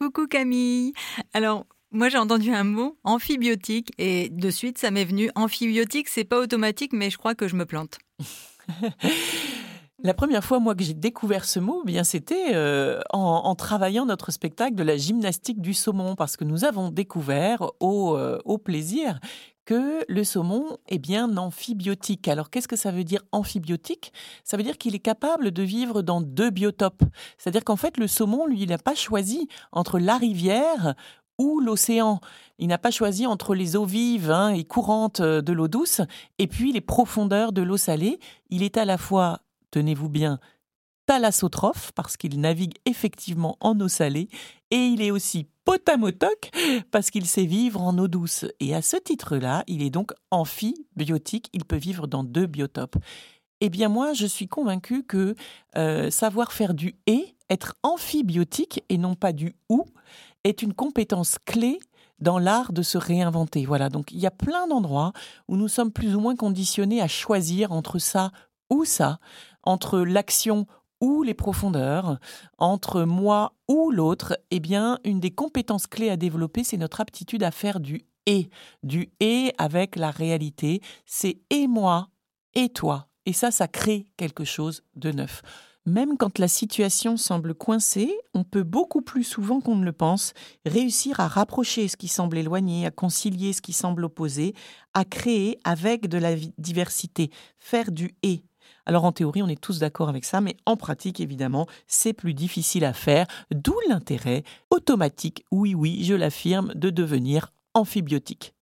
Coucou Camille. Alors, moi j'ai entendu un mot amphibiotique et de suite ça m'est venu amphibiotique, c'est pas automatique mais je crois que je me plante. La première fois, moi, que j'ai découvert ce mot, eh bien, c'était euh, en, travaillant notre spectacle de la gymnastique du saumon, parce que nous avons découvert au, euh, plaisir que le saumon est bien amphibiotique. Alors, qu'est-ce que ça veut dire amphibiotique? Ça veut dire qu'il est capable de vivre dans deux biotopes. C'est-à-dire qu'en fait, le saumon, lui, n'a pas choisi entre la rivière ou l'océan. Il n'a pas choisi entre les eaux vives hein, et courantes euh, de l'eau douce et puis les profondeurs de l'eau salée. Il est à la fois tenez-vous bien, thalassotrophe, parce qu'il navigue effectivement en eau salée, et il est aussi potamotoc, parce qu'il sait vivre en eau douce. Et à ce titre-là, il est donc amphibiotique, il peut vivre dans deux biotopes. Eh bien moi, je suis convaincue que euh, savoir faire du et, être amphibiotique et non pas du ou, est une compétence clé dans l'art de se réinventer. Voilà, donc il y a plein d'endroits où nous sommes plus ou moins conditionnés à choisir entre ça ou ça, entre l'action ou les profondeurs, entre moi ou l'autre, eh bien, une des compétences clés à développer, c'est notre aptitude à faire du et, du et avec la réalité. C'est et moi et toi. Et ça, ça crée quelque chose de neuf. Même quand la situation semble coincée, on peut beaucoup plus souvent qu'on ne le pense réussir à rapprocher ce qui semble éloigné, à concilier ce qui semble opposé, à créer avec de la diversité, faire du et alors en théorie, on est tous d'accord avec ça, mais en pratique, évidemment, c'est plus difficile à faire, d'où l'intérêt automatique, oui oui, je l'affirme, de devenir amphibiotique.